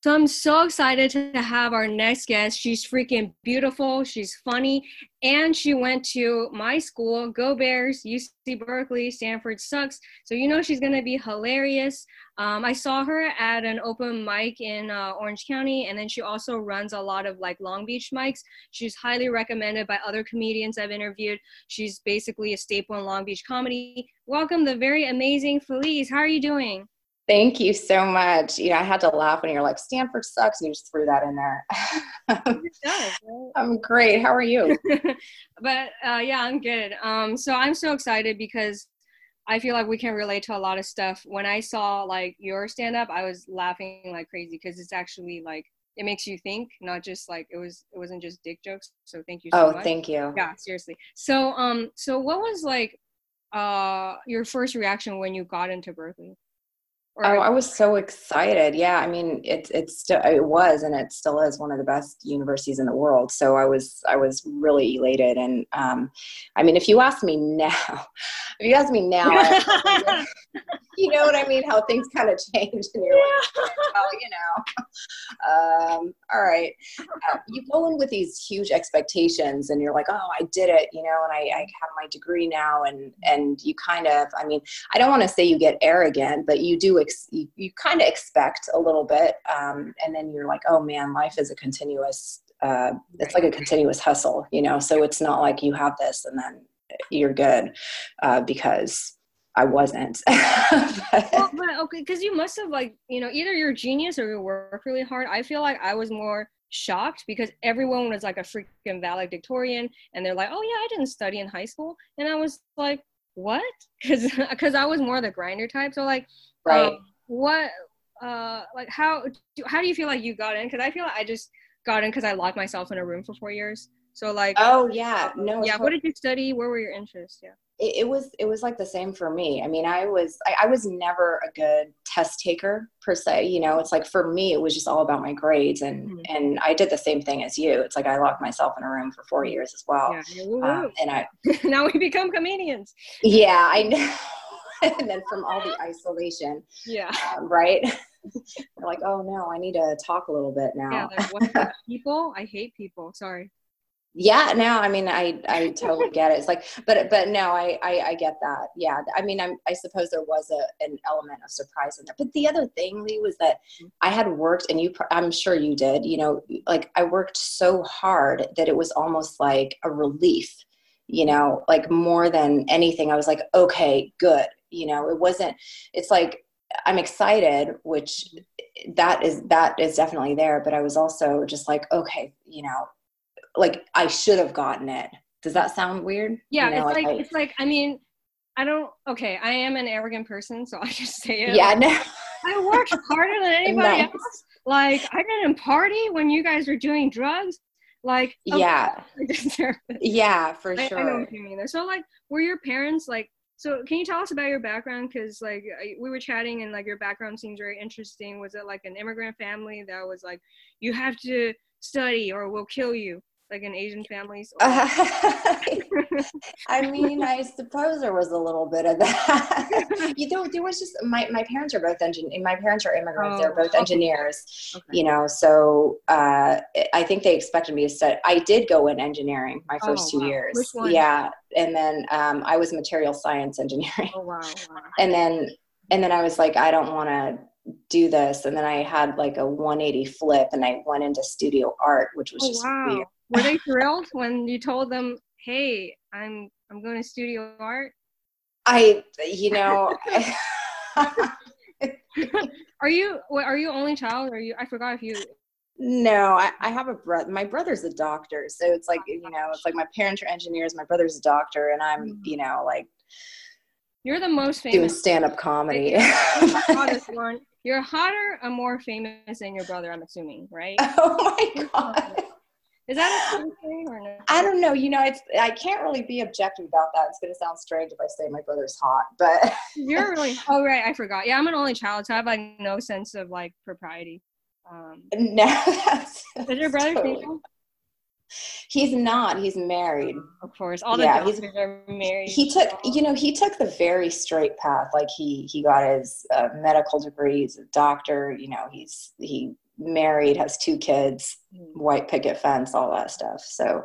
So I'm so excited to have our next guest. She's freaking beautiful. She's funny, and she went to my school. Go Bears! UC Berkeley, Stanford sucks. So you know she's gonna be hilarious. Um, I saw her at an open mic in uh, Orange County, and then she also runs a lot of like Long Beach mics. She's highly recommended by other comedians I've interviewed. She's basically a staple in Long Beach comedy. Welcome, the very amazing Felice. How are you doing? Thank you so much. You know, I had to laugh when you're like, Stanford sucks, and you just threw that in there. I'm great. How are you? but uh, yeah, I'm good. Um, so I'm so excited because I feel like we can relate to a lot of stuff. When I saw like your stand up, I was laughing like crazy because it's actually like it makes you think, not just like it was it wasn't just dick jokes. So thank you so oh, much. thank you. Yeah, seriously. So um so what was like uh your first reaction when you got into Berkeley? Oh, I was so excited. Yeah, I mean, it's it's still it was and it still is one of the best universities in the world. So I was I was really elated. And um, I mean, if you ask me now, if you ask me now, you know what I mean? How things kind of change, and you're like, oh, you know, um, all right. Uh, you go in with these huge expectations, and you're like, oh, I did it, you know, and I, I have my degree now, and and you kind of, I mean, I don't want to say you get arrogant, but you do ex- you, you kind of expect a little bit um, and then you're like oh man life is a continuous uh, it's like a continuous hustle you know so it's not like you have this and then you're good uh, because I wasn't. but, well, but okay, because you must have like you know either you're a genius or you work really hard. I feel like I was more shocked because everyone was like a freaking valedictorian, and they're like, "Oh yeah, I didn't study in high school," and I was like, "What?" Because because I was more the grinder type. So like, right. Um, what uh like how do, how do you feel like you got in? Because i feel like i just got in because i locked myself in a room for four years. So like oh yeah. No yeah what did you study? Where were your interests? Yeah. It, it, was it was like the same for me. I mean i was I, I, was never a good test taker per se you know? It's like for me it was just all about my grades and mm-hmm. and i did the same thing as you. It's like i locked myself in a room for four years as well. Yeah. um, and i now we become comedians. Yeah i know and then from all the isolation yeah. um, right? Like oh no i need to talk a little bit now. Yeah, people? I hate people sorry. Yeah no i mean i i totally get it. It's like but but no I, I i get that. Yeah i mean i'm i suppose there was a an element of surprise in there. But the other thing lee was that i had worked and you i'm sure you did you know like i worked so hard that it was almost like a relief you know like more than anything. I was like okay good you know it wasn't it's like i'm excited which that is that is definitely there but i was also just like okay you know like i should have gotten it. Does that sound weird? Yeah you know, it's like, I, it's like i mean i don't okay i am an arrogant person so i just say it. Yeah no. i worked harder than anybody nice. else. Like i didn't party when you guys were doing drugs. Like yeah. Yeah for sure I know what you mean. So like were your parents like so can you tell us about your background? Because like we were chatting and like your background seems very interesting. Was it like an immigrant family that was like, you have to study or we'll kill you? Like in Asian families? I mean, I suppose there was a little bit of that. you know, there was just my, my parents are both engineers. My parents are immigrants. Oh, They're both okay. engineers. Okay. You know, so uh, I think they expected me to study. I did go in engineering my first oh, two wow. years. Which one? Yeah, and then um, I was material science engineering. Oh wow. wow. And then and then I was like, I don't want to do this and then i had like a 180 flip and i went into studio art which was oh, just wow. weird were they thrilled when you told them hey i'm i'm going to studio art i you know are you are you only child? Or are you i forgot if you no I, I have a brother my brother's a doctor so it's like you know it's like my parents are engineers my brother's a doctor and i'm mm. you know like you're the most famous doing stand-up comedy. One you're hotter and more famous than your brother i'm assuming right? Oh my god is that a thing or no? I don't know. You know, it's I can't really be objective about that. It's gonna sound strange if I say my brother's hot, but you're really oh right, I forgot. Yeah, I'm an only child, so I have like no sense of like propriety. Um, no, that's, is your brother totally. He's not. He's married. Of course, all the yeah, he's, are married. He took, you know, he took the very straight path. Like he he got his uh, medical degree. He's a doctor. You know, he's he married, has two kids, mm-hmm. white picket fence, all that stuff. So,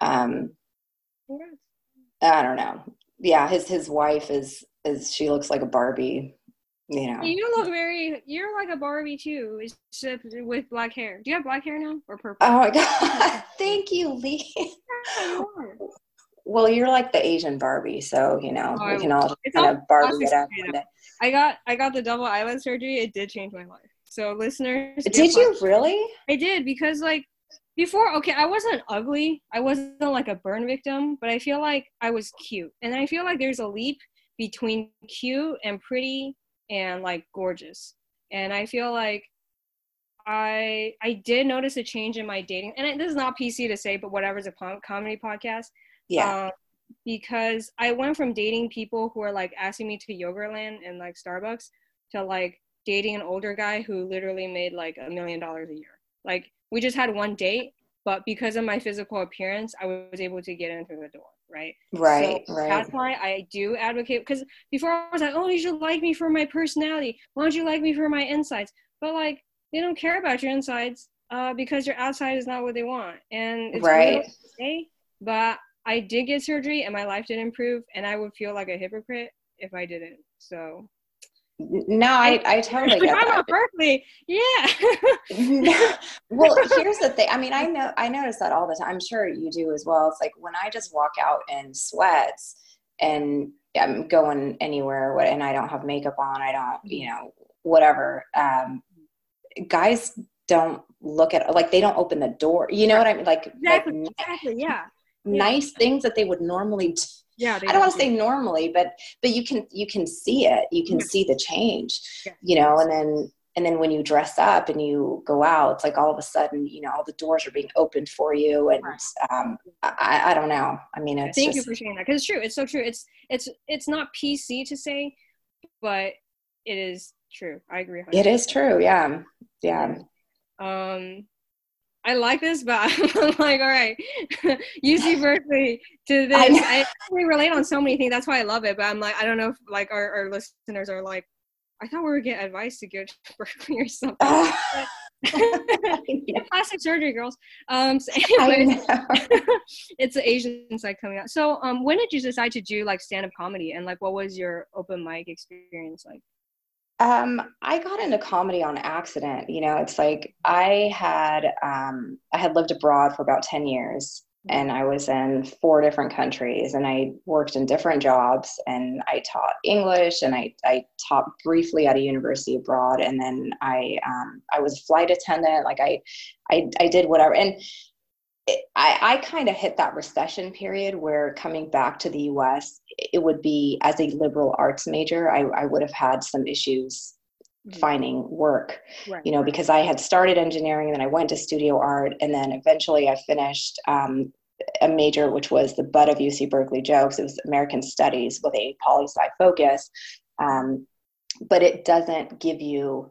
um, I don't know. Yeah, his his wife is is she looks like a Barbie. You know. You look very. You're like a Barbie too, except with black hair. Do you have black hair now or purple? Oh my god! Thank you, Lee. you well, you're like the Asian Barbie, so you know oh, we can all kind of Barbie it up. I got I got the double eyelid surgery. It did change my life. So listeners, did you really? I did because like before, okay, I wasn't ugly. I wasn't like a burn victim, but I feel like I was cute, and I feel like there's a leap between cute and pretty and like gorgeous, and I feel like I I did notice a change in my dating, and this is not PC to say, but whatever's a comedy podcast. Yeah. Um, because I went from dating people who are like asking me to Yogurtland and like Starbucks to like dating an older guy who literally made like a million dollars a year. Like we just had one date, but because of my physical appearance, I was able to get into the door. Right. Right. So right. That's why I do advocate because before I was like, oh, you should like me for my personality. Why don't you like me for my insides? But like, they don't care about your insides uh, because your outside is not what they want. And it's right. Say, but I did get surgery and my life did improve, and I would feel like a hypocrite if I didn't. So. No, I, I totally get I'm that. Berkeley, yeah. well, here's the thing. I mean, I know I notice that all the time. I'm sure you do as well. It's like when I just walk out in sweats and I'm going anywhere, and I don't have makeup on. I don't, you know, whatever. Um, guys don't look at like they don't open the door. You know what I mean? Like exactly, like, exactly, yeah nice things that they would normally do. Yeah i don't want to say normally but but you can you can see it. You can see the change you know and then and then when you dress up and you go out it's like all of a sudden you know all the doors are being opened for you and um, I, I don't know. I mean it's thank just, you for sharing that because it's true it's so true it's it's it's not pc to say but it is true i agree 100%. it is true yeah. Yeah. Um I like this, but I'm like, all right, UC Berkeley to this. I, I relate on so many things. That's why I love it. But I'm like, I don't know if like our, our listeners are like, I thought we were getting advice to go to Berkeley or something. Plastic surgery, girls. Um, so anyway, it's the Asian side coming out. So, um, when did you decide to do like stand-up comedy, and like, what was your open mic experience like? Um, I got into comedy on accident. You know, it's like I had um, I had lived abroad for about ten years, and I was in four different countries, and I worked in different jobs, and I taught English, and I I taught briefly at a university abroad, and then I um, I was a flight attendant. Like I I I did whatever, and I, I kind of hit that recession period where coming back to the US, it would be as a liberal arts major, I, I would have had some issues mm-hmm. finding work, right. you know, because I had started engineering and then I went to studio art and then eventually I finished um, a major which was the butt of UC Berkeley jokes. It was American Studies with a poli sci focus. Um, but it doesn't give you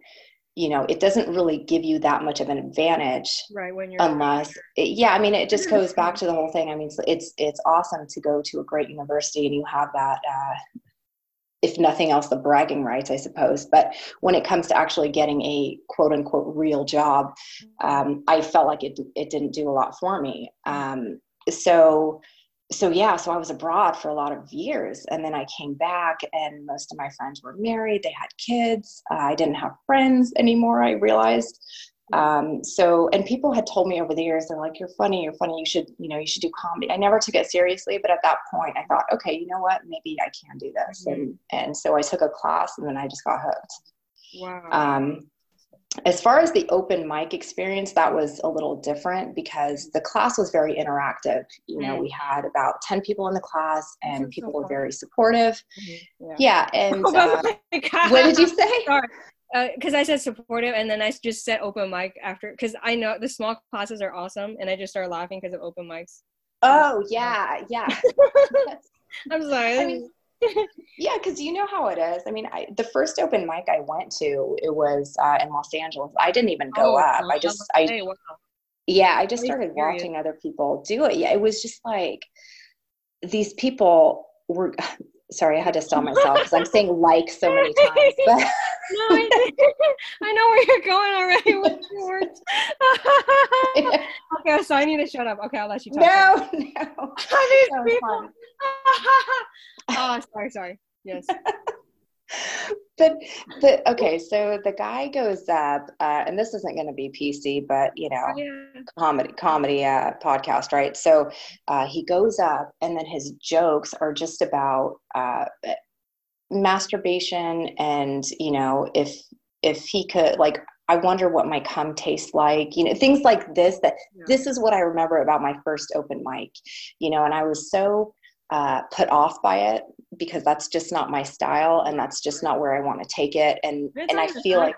you know it doesn't really give you that much of an advantage right when you're unless it, yeah i mean it just goes back to the whole thing. I mean it's it's, it's awesome to go to a great university and you have that uh, if nothing else the bragging rights i suppose. But when it comes to actually getting a quote unquote real job um, i felt like it, it didn't do a lot for me. Um, so so yeah so i was abroad for a lot of years and then i came back and most of my friends were married they had kids uh, i didn't have friends anymore i realized. Um, so and people had told me over the years they're like you're funny you're funny you should you know you should do comedy. I never took it seriously but at that point i thought okay you know what? Maybe i can do this. Mm-hmm. and and so i took a class and then i just got hooked. Wow. Um, as far as the open mic experience that was a little different because the class was very interactive you know we had about 10 people in the class and people were very supportive mm-hmm. yeah. yeah. and oh, uh, what did you say because uh, I said supportive and then I just said open mic after because I know the small classes are awesome and I just started laughing because of open mics. Oh yeah, yeah. I'm sorry. I mean, yeah, because you know how it is. I mean, I, the first open mic I went to, it was uh, in Los Angeles. I didn't even go oh, up. I just, I, hey, wow. yeah, I just started watching other people do it. Yeah, it was just like these people were. Sorry, I had to stop myself because I'm saying like so many times. But no, I, I, know where you're going already with your words. okay, so I need to shut up. Okay, I'll let you talk. No, no. These people. Oh, sorry, sorry. Yes. but the okay, so the guy goes up, uh, and this isn't going to be PC, but you know, oh, yeah. comedy, comedy uh, podcast, right? So uh, he goes up, and then his jokes are just about uh, masturbation, and you know, if if he could like I wonder what my cum tastes like, you know, things like this. That yeah. this is what I remember about my first open mic, you know, and I was so uh, put off by it because that's just not my style and that's just not where I want to take it. And and I feel like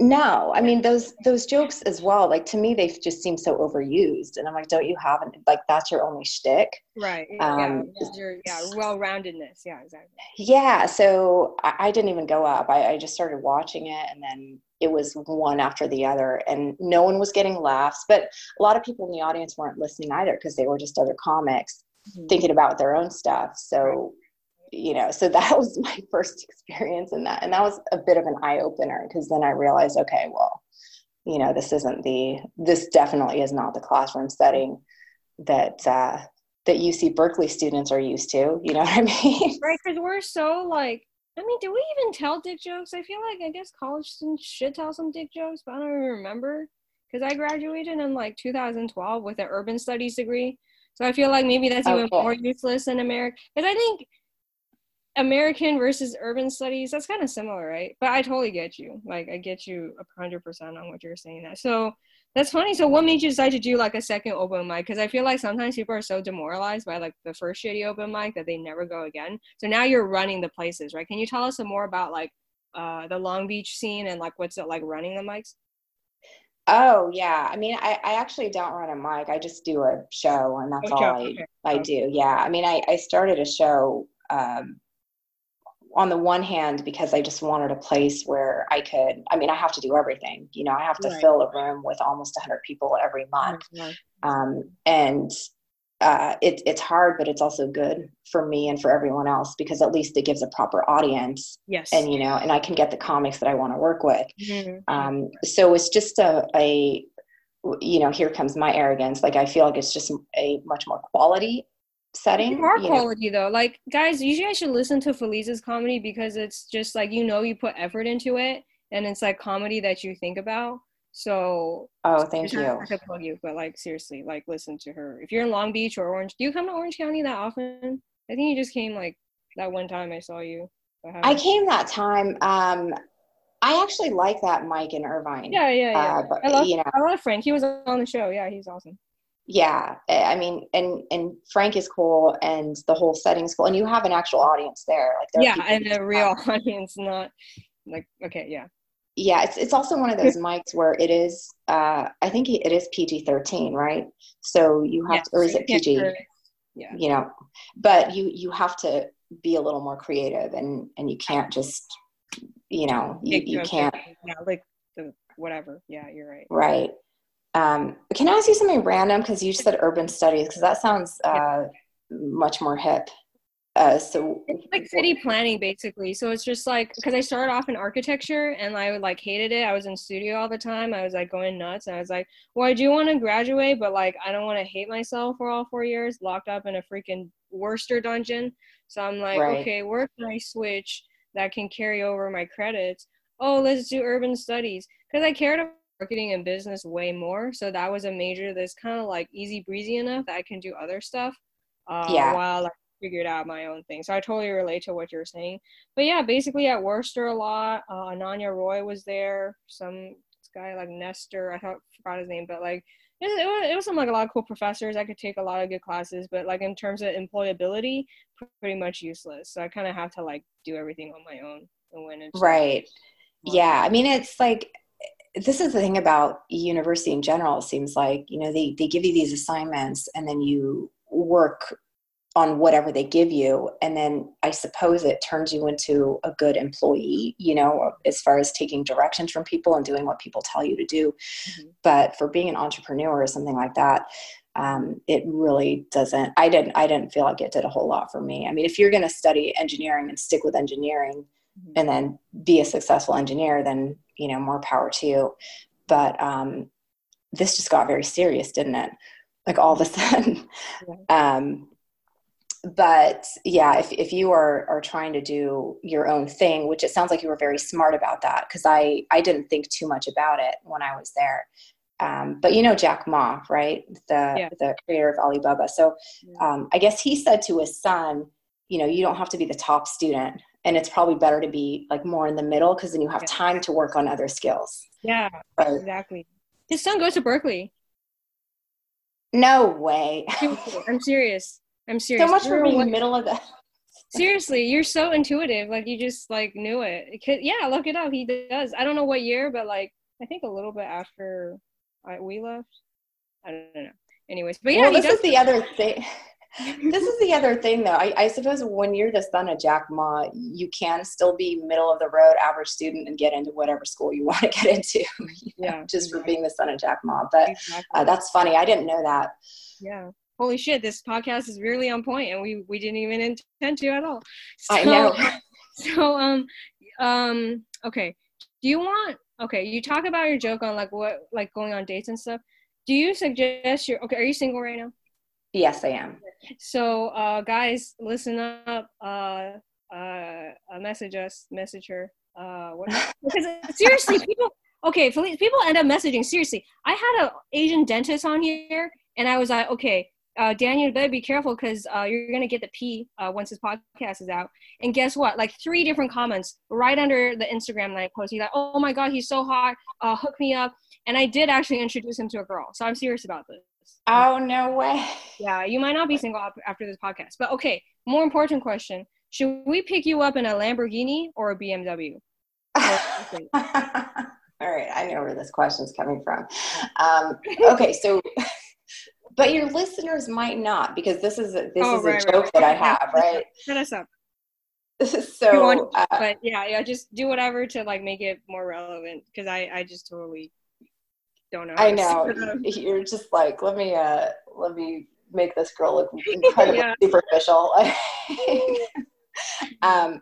no, I mean those those jokes as well. Like to me, they just seem so overused, and I'm like, don't you have an, like that's your only shtick? Right. Um, yeah. Your, yeah. Well-roundedness. Yeah. Exactly. Yeah. So I, I didn't even go up. I, I just started watching it, and then it was one after the other, and no one was getting laughs. But a lot of people in the audience weren't listening either because they were just other comics mm-hmm. thinking about their own stuff. So you know so that was my first experience in that and that was a bit of an eye-opener because then i realized okay well you know this isn't the this definitely is not the classroom setting that uh that uc berkeley students are used to you know what i mean right because we're so like i mean do we even tell dick jokes i feel like i guess college students should tell some dick jokes but i don't even remember because i graduated in like 2012 with an urban studies degree so i feel like maybe that's even more useless in america because i think American versus urban studies, that's kind of similar, right? But I totally get you. Like, I get you a hundred percent on what you're saying. That so that's funny. So, what made you decide to do like a second open mic? Because I feel like sometimes people are so demoralized by like the first shitty open mic that they never go again. So now you're running the places, right? Can you tell us some more about like uh, the Long Beach scene and like what's it like running the mics? Oh yeah, I mean, I, I actually don't run a mic. I just do a show, and that's okay. all I okay. I do. Yeah, I mean, I I started a show um, on the one hand because i just wanted a place where i could i mean i have to do everything you know i have to right. fill a room with almost 100 people every month right. um, and uh, it, it's hard but it's also good for me and for everyone else because at least it gives a proper audience yes and you know and i can get the comics that i want to work with mm-hmm. um, so it's just a, a you know here comes my arrogance like i feel like it's just a much more quality setting. More quality know. though. Like guys, you guys should listen to Felice's comedy because it's just like you know you put effort into it and it's like comedy that you think about. So Oh, thank you. I could plug you, but like seriously, like listen to her. If you're in Long Beach or Orange, do you come to Orange County that often? I think you just came like that one time I saw you. I came that time. Um I actually like that mic in Irvine. Yeah, yeah, yeah. Uh, but, I love, you know, I love Frank. He was on the show. Yeah, he's awesome yeah i mean and and frank is cool and the whole setting's cool and you have an actual audience there like there yeah and a real audience not like okay yeah yeah it's it's also one of those mics where it is uh i think it is pg-13 right? So you have to or is it pg yeah. You know but you you have to be a little more creative and and you can't just you know you, you can't yeah like the whatever. Yeah you're right. Right. Um, can I ask you something random? Because you said urban studies, because that sounds uh, much more hip. Uh, so it's like city planning basically. So it's just like because I started off in architecture and I like hated it. I was in studio all the time. I was like going nuts. And I was like, well, I do want to graduate, but like I don't want to hate myself for all four years locked up in a freaking Wurster dungeon. So I'm like, right. okay, where can I switch that can carry over my credits? Oh, let's do urban studies because I cared about marketing and business way more. So that was a major that's kind of like easy breezy enough that I can do other stuff uh, yeah. while I figured out my own thing. So I totally relate to what you're saying. But yeah, basically at Wurster a lot. Uh, Ananya Roy was there. Some guy like Nestor, I thought forgot his name, but like it, it, was, it was some like a lot of cool professors. I could take a lot of good classes, but like in terms of employability, pretty much useless. So I kind of have to like do everything on my own. When it's right. Yeah, I mean it's like this is the thing about university in general it seems like you know they, they give you these assignments and then you work on whatever they give you and then i suppose it turns you into a good employee you know as far as taking directions from people and doing what people tell you to do mm-hmm. but for being an entrepreneur or something like that um, it really doesn't i didn't i didn't feel like it did a whole lot for me i mean if you're going to study engineering and stick with engineering mm-hmm. and then be a successful engineer then you know more power to you but um, this just got very serious didn't it like all of a sudden yeah. um, but yeah if, if you are are trying to do your own thing which it sounds like you were very smart about that because i i didn't think too much about it when i was there um, but you know Jack Ma, right? The yeah. the creator of Alibaba. So um, I guess he said to his son, you know, you don't have to be the top student, and it's probably better to be like more in the middle because then you have yeah. time to work on other skills. Yeah, exactly. His son goes to Berkeley. No way. I'm serious. I'm serious. So much for being in the middle of that. Seriously, you're so intuitive. Like you just like knew it. Yeah, look it up. He does. I don't know what year, but like I think a little bit after I, we left. I don't know. Anyways, but yeah, well, this is the other thing. this is the other thing, though. I, I, suppose when you're the son of Jack Ma, you can still be middle of the road, average student, and get into whatever school you want to get into. yeah, know, just exactly. for being the son of Jack Ma. But exactly. uh, that's funny. I didn't know that. Yeah. Holy shit! This podcast is really on point, and we we didn't even intend to at all. So, I know. So um um okay. Do you want okay, you talk about your joke on like what like going on dates and stuff. Do you suggest you're okay? Are you single right now? Yes, I am. So, uh, guys, listen up. Uh, uh, message us, message her. Uh, what, because seriously, people. Okay, people end up messaging. Seriously, I had an Asian dentist on here, and I was like, okay, uh, Daniel, you better be careful because uh, you're gonna get the P uh, once this podcast is out. And guess what? Like three different comments right under the Instagram that I posted. Like, "Oh my God, he's so hot! Uh, hook me up!" And I did actually introduce him to a girl, so I'm serious about this. Oh no way! Yeah, you might not be single after this podcast, but okay. More important question: Should we pick you up in a Lamborghini or a BMW? All right, I know where this question is coming from. Um, okay, so but your listeners might not because this is a, this oh, is right, a joke right, that I have, right? Shut us up. so, want, uh, but yeah, yeah, just do whatever to like make it more relevant because I I just totally don't know. I know you're just like let me uh let me make this girl look incredibly yeah. superficial. um,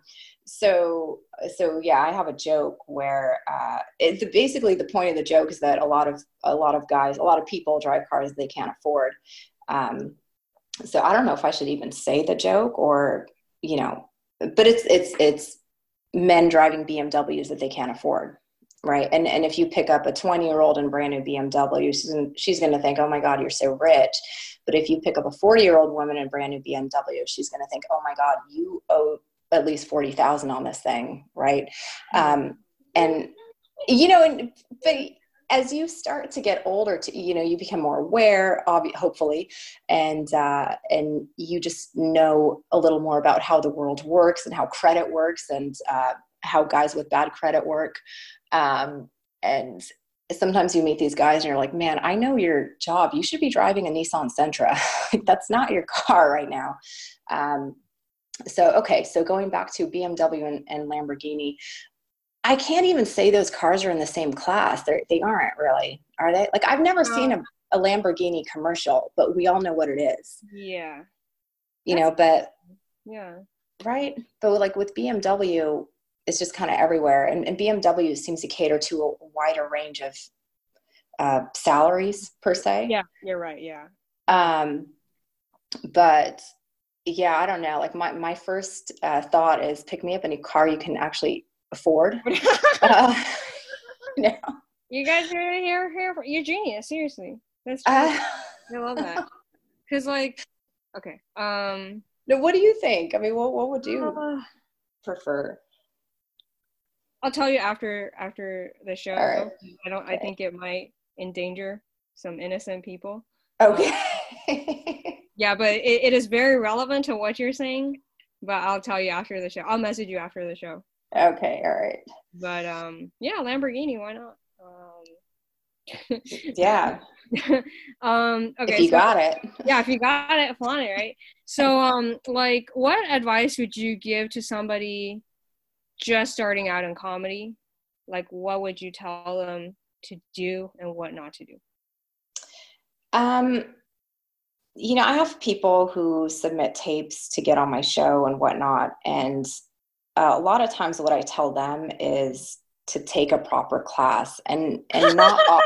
so so yeah i have a joke where uh, it's basically the point of the joke is that a lot of a lot of guys a lot of people drive cars they can't afford. Um, so i don't know if i should even say the joke or you know but it's it's it's men driving bmws that they can't afford right? And and if you pick up a 20 year old in brand new bmw she's, she's going to think oh my god you're so rich. But if you pick up a 40 year old woman in brand new bmw she's going to think oh my god you owe at least 40,000 on this thing, right? Um, and, you know, and, but as you start to get older, to, you know, you become more aware, hopefully, and, uh, and you just know a little more about how the world works and how credit works and uh, how guys with bad credit work. Um, and sometimes you meet these guys and you're like, man, I know your job. You should be driving a Nissan Sentra. That's not your car right now. Um, so okay so going back to bmw and, and, lamborghini i can't even say those cars are in the same class. They're, they aren't really are they? Like i've never no. seen a, a, lamborghini commercial but we all know what it is. Yeah. You That's know but yeah. Right but like with bmw it's just kind of everywhere and, and, bmw seems to cater to a wider range of uh, salaries per se. Yeah you're right yeah. Um but yeah, I don't know. Like my my first uh, thought is pick me up any car you can actually afford. uh, no. You guys are here here you're genius. Seriously, that's uh, I love that. Cause like, okay, um, no. What do you think? I mean, what what would you uh, prefer? I'll tell you after after the show. Right. I don't. Okay. I think it might endanger some innocent people. Okay. Um, yeah, but it, it is very relevant to what you're saying. But I'll tell you after the show. I'll message you after the show. Okay, all right. But um, yeah, Lamborghini. Why not? Um, yeah. um. Okay. If you so, got it. Yeah, if you got it, flaunt it, right? So um, like, what advice would you give to somebody just starting out in comedy? Like, what would you tell them to do and what not to do? Um, you know, I have people who submit tapes to get on my show and whatnot, and uh, a lot of times what I tell them is to take a proper class and and not all.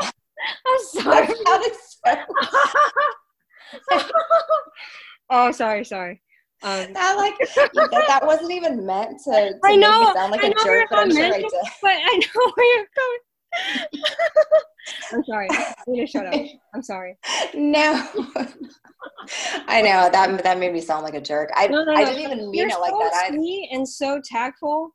I'm sorry. oh, sorry, sorry. Um, that like that, that wasn't even meant to, to I know, sound like I a jerk, but I'm sure I did. But I know where you're going. I'm sorry. I need to shut up. I'm sorry. No. I know that that made me sound like a jerk. I, no, no, I didn't even mean you're it like so that. Sweet and so tactful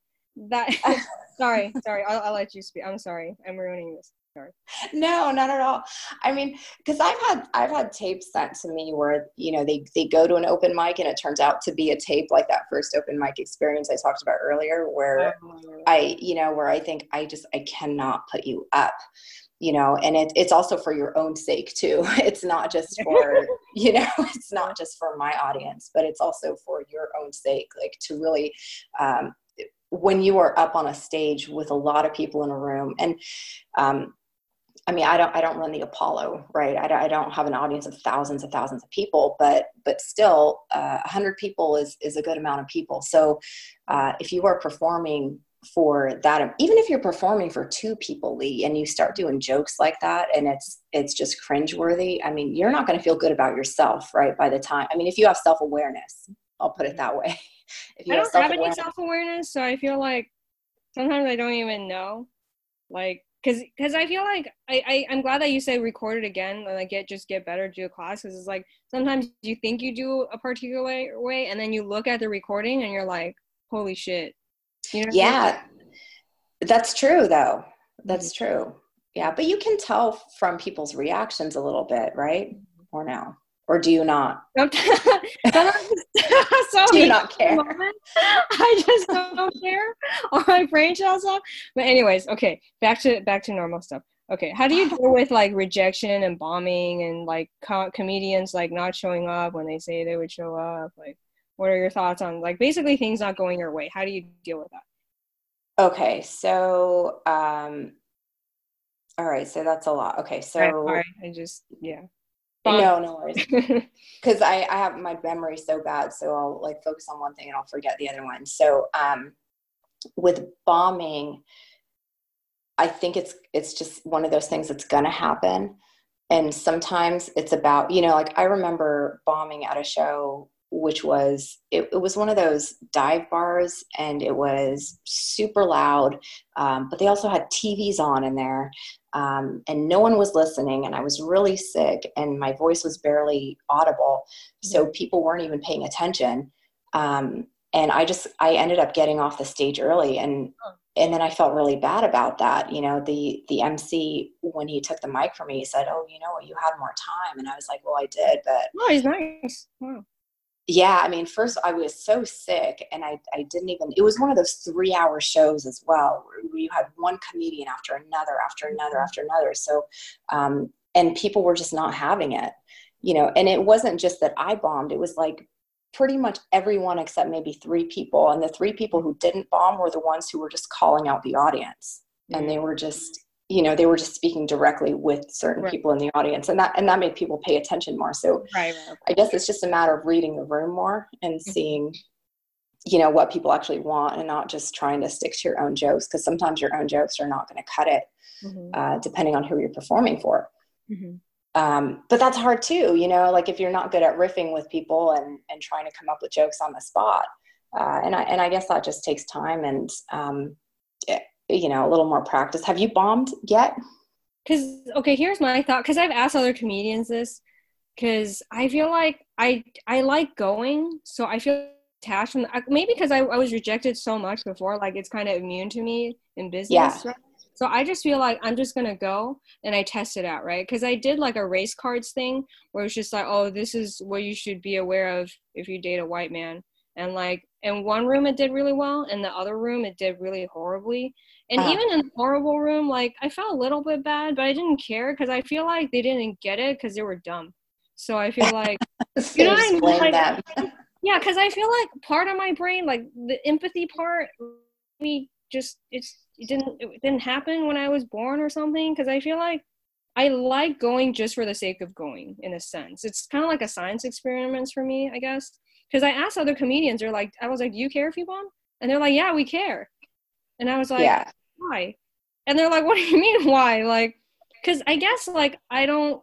that sorry, sorry. I'll, I'll let you speak. I'm sorry. I'm ruining this. Sorry. No, not at all. I mean, because I've had I've had tapes sent to me where you know they they go to an open mic and it turns out to be a tape like that first open mic experience I talked about earlier, where oh, I you know where I think I just I cannot put you up you know and it, it's also for your own sake too it's not just for you know it's not just for my audience but it's also for your own sake like to really um, when you are up on a stage with a lot of people in a room and um, I mean, I don't, I don't run the Apollo, right? I, I don't have an audience of thousands and thousands of people, but, but still, uh, a uh, hundred people is is a good amount of people. So, uh, if you are performing for that even if you're performing for two people lee and you start doing jokes like that and it's it's just cringeworthy i mean you're not going to feel good about yourself right by the time i mean if you have self-awareness i'll put it that way. If you I don't have, have any self-awareness so i feel like sometimes i don't even know like because because i feel like I, I i'm glad that you say record it again and like get just get better do a class because it's like sometimes you think you do a particular way, way and then you look at the recording and you're like holy shit you know yeah, that's true though. That's mm-hmm. true. Yeah, but you can tell from people's reactions a little bit, right? Or no? Or do you not? Sorry, do you not care? I just don't care. Or my brain shuts off. But anyways, okay, back to back to normal stuff. Okay, how do you deal with like rejection and bombing and like co- comedians like not showing up when they say they would show up? Like, what are your thoughts on like basically things not going your way? How do you deal with that? Okay so um all right so that's a lot. Okay so right, i just yeah. No no worries. Because I, I have my memory so bad so i'll like focus on one thing and i'll forget the other one. So um with bombing i think it's it's just one of those things that's gonna happen. And sometimes it's about you know like i remember bombing at a show which was it, it, was one of those dive bars and it was super loud um, but they also had tvs on in there um, and no one was listening and i was really sick and my voice was barely audible. So mm-hmm. people weren't even paying attention um, and i just i ended up getting off the stage early and and then i felt really bad about that. You know the the mc when he took the mic from me he said oh you know what? you had more time. And i was like well i did but oh he's nice. Wow yeah i mean first i was so sick and i, I didn't even it was one of those three hour shows as well where you had one comedian after another after another mm-hmm. after another. So um, and people were just not having it you know and it wasn't just that i bombed it was like pretty much everyone except maybe three people and the three people who didn't bomb were the ones who were just calling out the audience. And they were just you know they were just speaking directly with certain right. people in the audience and that and that made people pay attention more so right, right. i guess it's just a matter of reading the room more and mm-hmm. seeing you know what people actually want and not just trying to stick to your own jokes because sometimes your own jokes are not going to cut it mm-hmm. uh, depending on who you're performing for mm-hmm. um, but that's hard too you know like if you're not good at riffing with people and and trying to come up with jokes on the spot uh, and i and i guess that just takes time and um, you know a little more practice have you bombed yet because okay here's my thought because i've asked other comedians this because i feel like i i like going so i feel attached from maybe because I, I was rejected so much before like it's kind of immune to me in business yeah. right? so i just feel like i'm just gonna go and i test it out right because i did like a race cards thing where it's just like oh this is what you should be aware of if you date a white man and like in one room it did really well in the other room it did really horribly and uh, even in the horrible room, like I felt a little bit bad, but I didn't care because I feel like they didn't get it because they were dumb. So I feel like you know what I mean? Like, yeah, because I feel like part of my brain, like the empathy part, we just it's it didn't it didn't happen when I was born or something. Because I feel like I like going just for the sake of going, in a sense. It's kind of like a science experiment for me, I guess. Because I asked other comedians, they're like, I was like, do you care if you bomb? And they're like, yeah, we care. And I was like, Yeah. Why? And they're like, what do you mean why? Like, because I guess like I don't.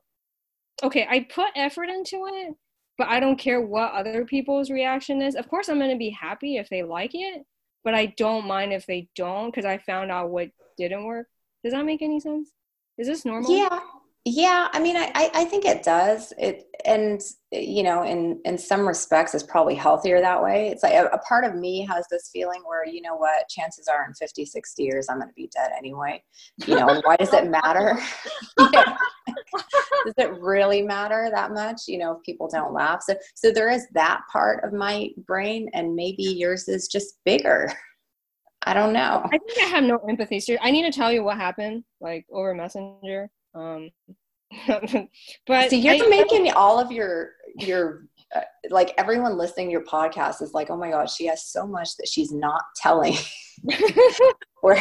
Okay, I put effort into it, but I don't care what other people's reaction is. Of course, I'm gonna be happy if they like it, but I don't mind if they don't because I found out what didn't work. Does that make any sense? Is this normal? Yeah, yeah. I mean, I, I, think it does. It and you know, in in some respects, it's probably healthier that way. It's like a, a part of me has this feeling where you know what, chances are in 50, 60 years, I'm going to be dead anyway. You know, why does it matter? Does it really matter that much? You know, if people don't laugh. So so there is that part of my brain, and maybe yours is just bigger. I don't know. I think I have no empathy. So I need to tell you what happened, like over Messenger. Um, but See, you're I- making all of your your uh, like everyone listening to your podcast is like, oh my gosh, she has so much that she's not telling. or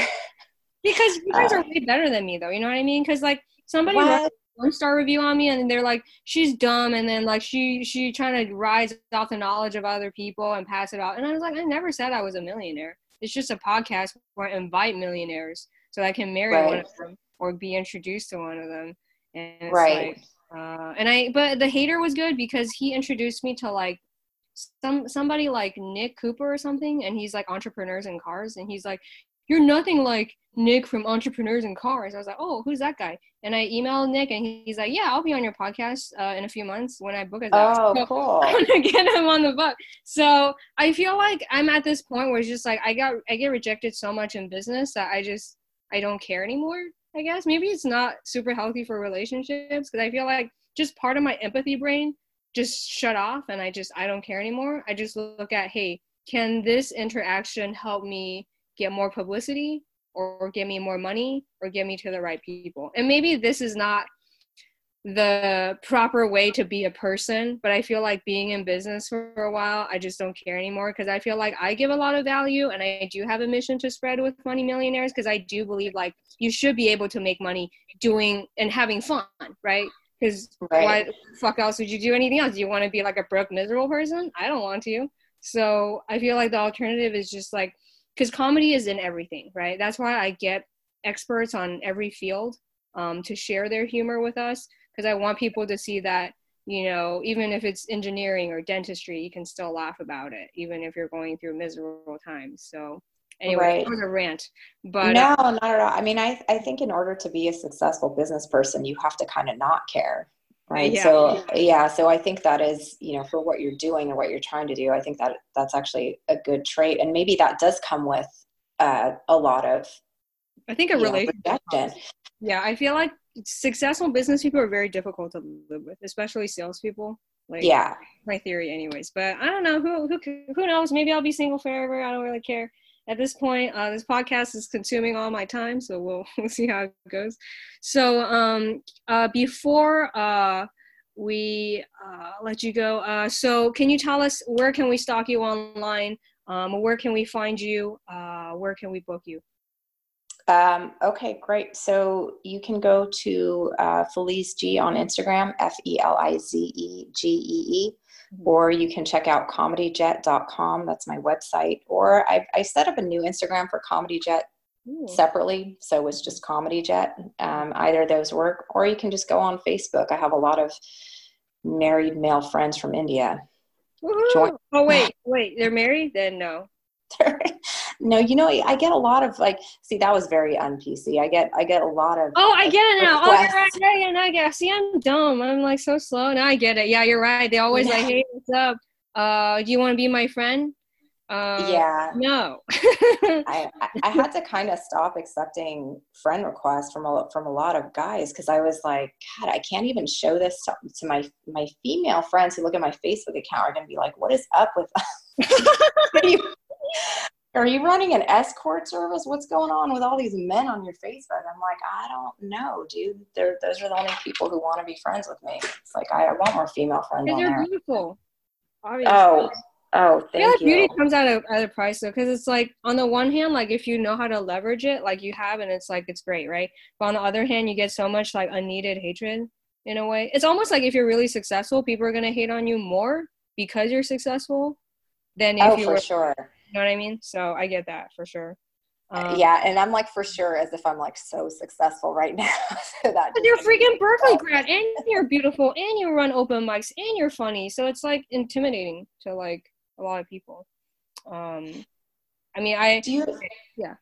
because you guys Uh, are way better than me, though. You know what I mean? Because like somebody wrote one star review on me, and they're like, "She's dumb," and then like she she trying to rise off the knowledge of other people and pass it out. And I was like, I never said I was a millionaire. It's just a podcast where I invite millionaires so I can marry one of them or be introduced to one of them. And it's Right. like, uh, and I but the hater was good because he introduced me to like some somebody like Nick Cooper or something, and he's like entrepreneurs in cars, and he's like, "You're nothing like Nick from Entrepreneurs in Cars." I was like, "Oh, who's that guy?" And I emailed Nick, and he's like, "Yeah, I'll be on your podcast uh, in a few months when I book it." Oh, So, cool. I want to get him on the book. So I feel like I'm at this point where it's just like I got I get rejected so much in business that I just I don't care anymore. I guess maybe it's not super healthy for relationships because I feel like just part of my empathy brain just shut off and I just I don't care anymore. I just look at hey, can this interaction help me get more publicity or get me more money or get me to the right people? And maybe this is not the proper way to be a person but i feel like being in business for a while i just don't care anymore because i feel like i give a lot of value and i do have a mission to spread with money millionaires because i do believe like you should be able to make money doing and having fun right? Because Right. why the fuck else would you do anything else? Do you want to be like a broke miserable person? I don't want to. So i feel like the alternative is just like because comedy is in everything right? That's why i get experts on every field um, to share their humor with us because I want people to see that you know even if it's engineering or dentistry, you can still laugh about it, even if you're going through miserable times. So anyway, Right. that was a rant, but uh, no, not at all. I mean, I I think in order to be a successful business person, you have to kind of not care. Right. Yeah. So yeah, so I think that is, you know, for what you're doing and what you're trying to do, I think that that's actually a good trait. And maybe that does come with uh, a lot of I think a you know, Yeah, I feel like successful business people are very difficult to live with, especially salespeople. Like Yeah. my theory, anyways. But I don't know who who who knows. Maybe I'll be single forever. I don't really care. At this point, uh, this podcast is consuming all my time, so we'll we'll see how it goes. So um, uh, before uh, we uh, let you go, uh, so can you tell us where can we stalk you online? Um, where can we find you? Uh, where can we book you? Um, okay, great. So you can go to uh, Felize G on Instagram, F E L I Z E G E E, Mhm. or you can check out comedyjet.com. That's my website. Or I, I set up a new Instagram for ComedyJet Ooh. separately. So it's just ComedyJet. Um, either those work. Or you can just go on Facebook. I have a lot of married male friends from India. Join- Oh wait, wait, they're married? Then no. No, you know, I get a lot of like, see, that was very un PC. I get, I get a lot of. Oh, I get it now. Oh, you're right. requests. Yeah, yeah, now I get. it. See, I'm dumb. I'm like so slow. Now I get it. Yeah, you're right. They always like, hey, what's up? Uh, do you want to be my friend? Uh, yeah. No. I, I- had to kind of stop accepting friend requests from a from a lot of guys because I was like, God, I can't even show this to, to my my female friends who look at my Facebook account are gonna be like, What is up with? are, you, are you running an escort service? What's going on with all these men on your Facebook? I'm like, I don't know, dude. They're, those are the only people who want to be friends with me. It's like I, I want more female friends they're there. beautiful. Obviously. Oh, oh, thank I feel like you. beauty comes out of at a price though, because it's like on the one hand, like if you know how to leverage it, like you have, and it's like it's great, right? But on the other hand, you get so much like unneeded hatred in a way. It's almost like if you're really successful, people are gonna hate on you more because you're successful than if Oh, you for were sure. Know what I mean? So I get that for sure. Um, yeah, and I'm like for sure as if I'm like so successful right now. so that you're freaking Berkeley grad, and you're beautiful, and you run open mics, and you're funny. So it's like intimidating to like a lot of people. Um, I mean, I do you yeah.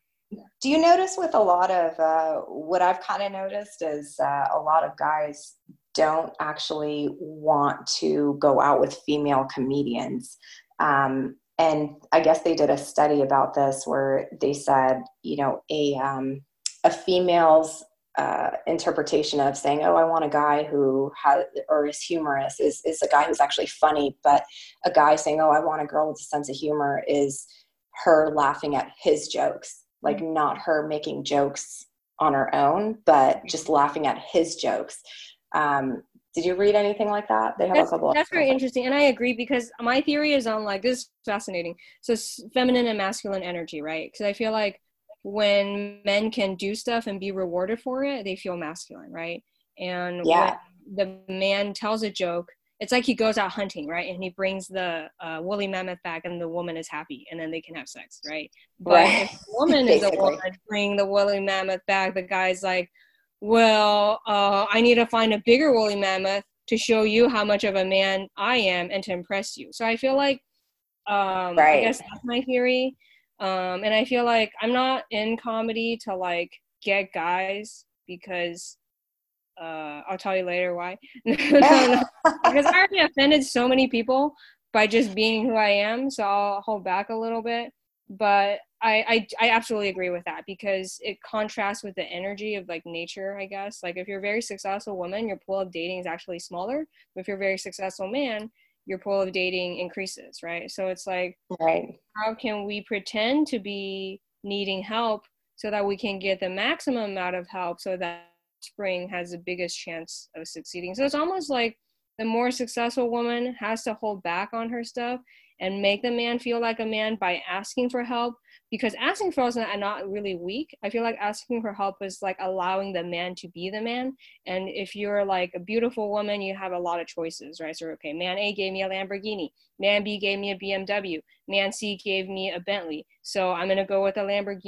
Do you notice with a lot of uh, what I've kind of noticed is uh, a lot of guys don't actually want to go out with female comedians. Um, and I guess they did a study about this where they said, you know, a um, a female's uh, interpretation of saying, "Oh, I want a guy who has or is humorous," is is a guy who's actually funny. But a guy saying, "Oh, I want a girl with a sense of humor," is her laughing at his jokes, like not her making jokes on her own, but just laughing at his jokes. Um, did you read anything like that? They have that's, a couple. That's very interesting, and I agree because my theory is on like this is fascinating. So feminine and masculine energy, right? Because I feel like when men can do stuff and be rewarded for it, they feel masculine, right? And yeah, the man tells a joke, it's like he goes out hunting, right? And he brings the uh, woolly mammoth back, and the woman is happy, and then they can have sex, right? But right. if the woman is the one bring the woolly mammoth back, the guy's like, well, uh, I need to find a bigger woolly mammoth to show you how much of a man I am and to impress you. So I feel like, um, right. I guess that's my theory. Um, and I feel like I'm not in comedy to like get guys because uh, I'll tell you later why. No, no, because I already offended so many people by just being who I am, so I'll hold back a little bit. But I, I, I absolutely agree with that because it contrasts with the energy of like nature, I guess. Like if you're a very successful woman, your pool of dating is actually smaller. But if you're a very successful man, your pool of dating increases, right? So it's like, right. how can we pretend to be needing help so that we can get the maximum amount of help so that spring has the biggest chance of succeeding? So it's almost like the more successful woman has to hold back on her stuff and make the man feel like a man by asking for help because asking for is not, not really weak. I feel like asking for help is like allowing the man to be the man. And if you're like a beautiful woman, you have a lot of choices, right? So, okay, man A gave me a Lamborghini, man B gave me a BMW, man C gave me a Bentley. So I'm going to go with a Lamborghini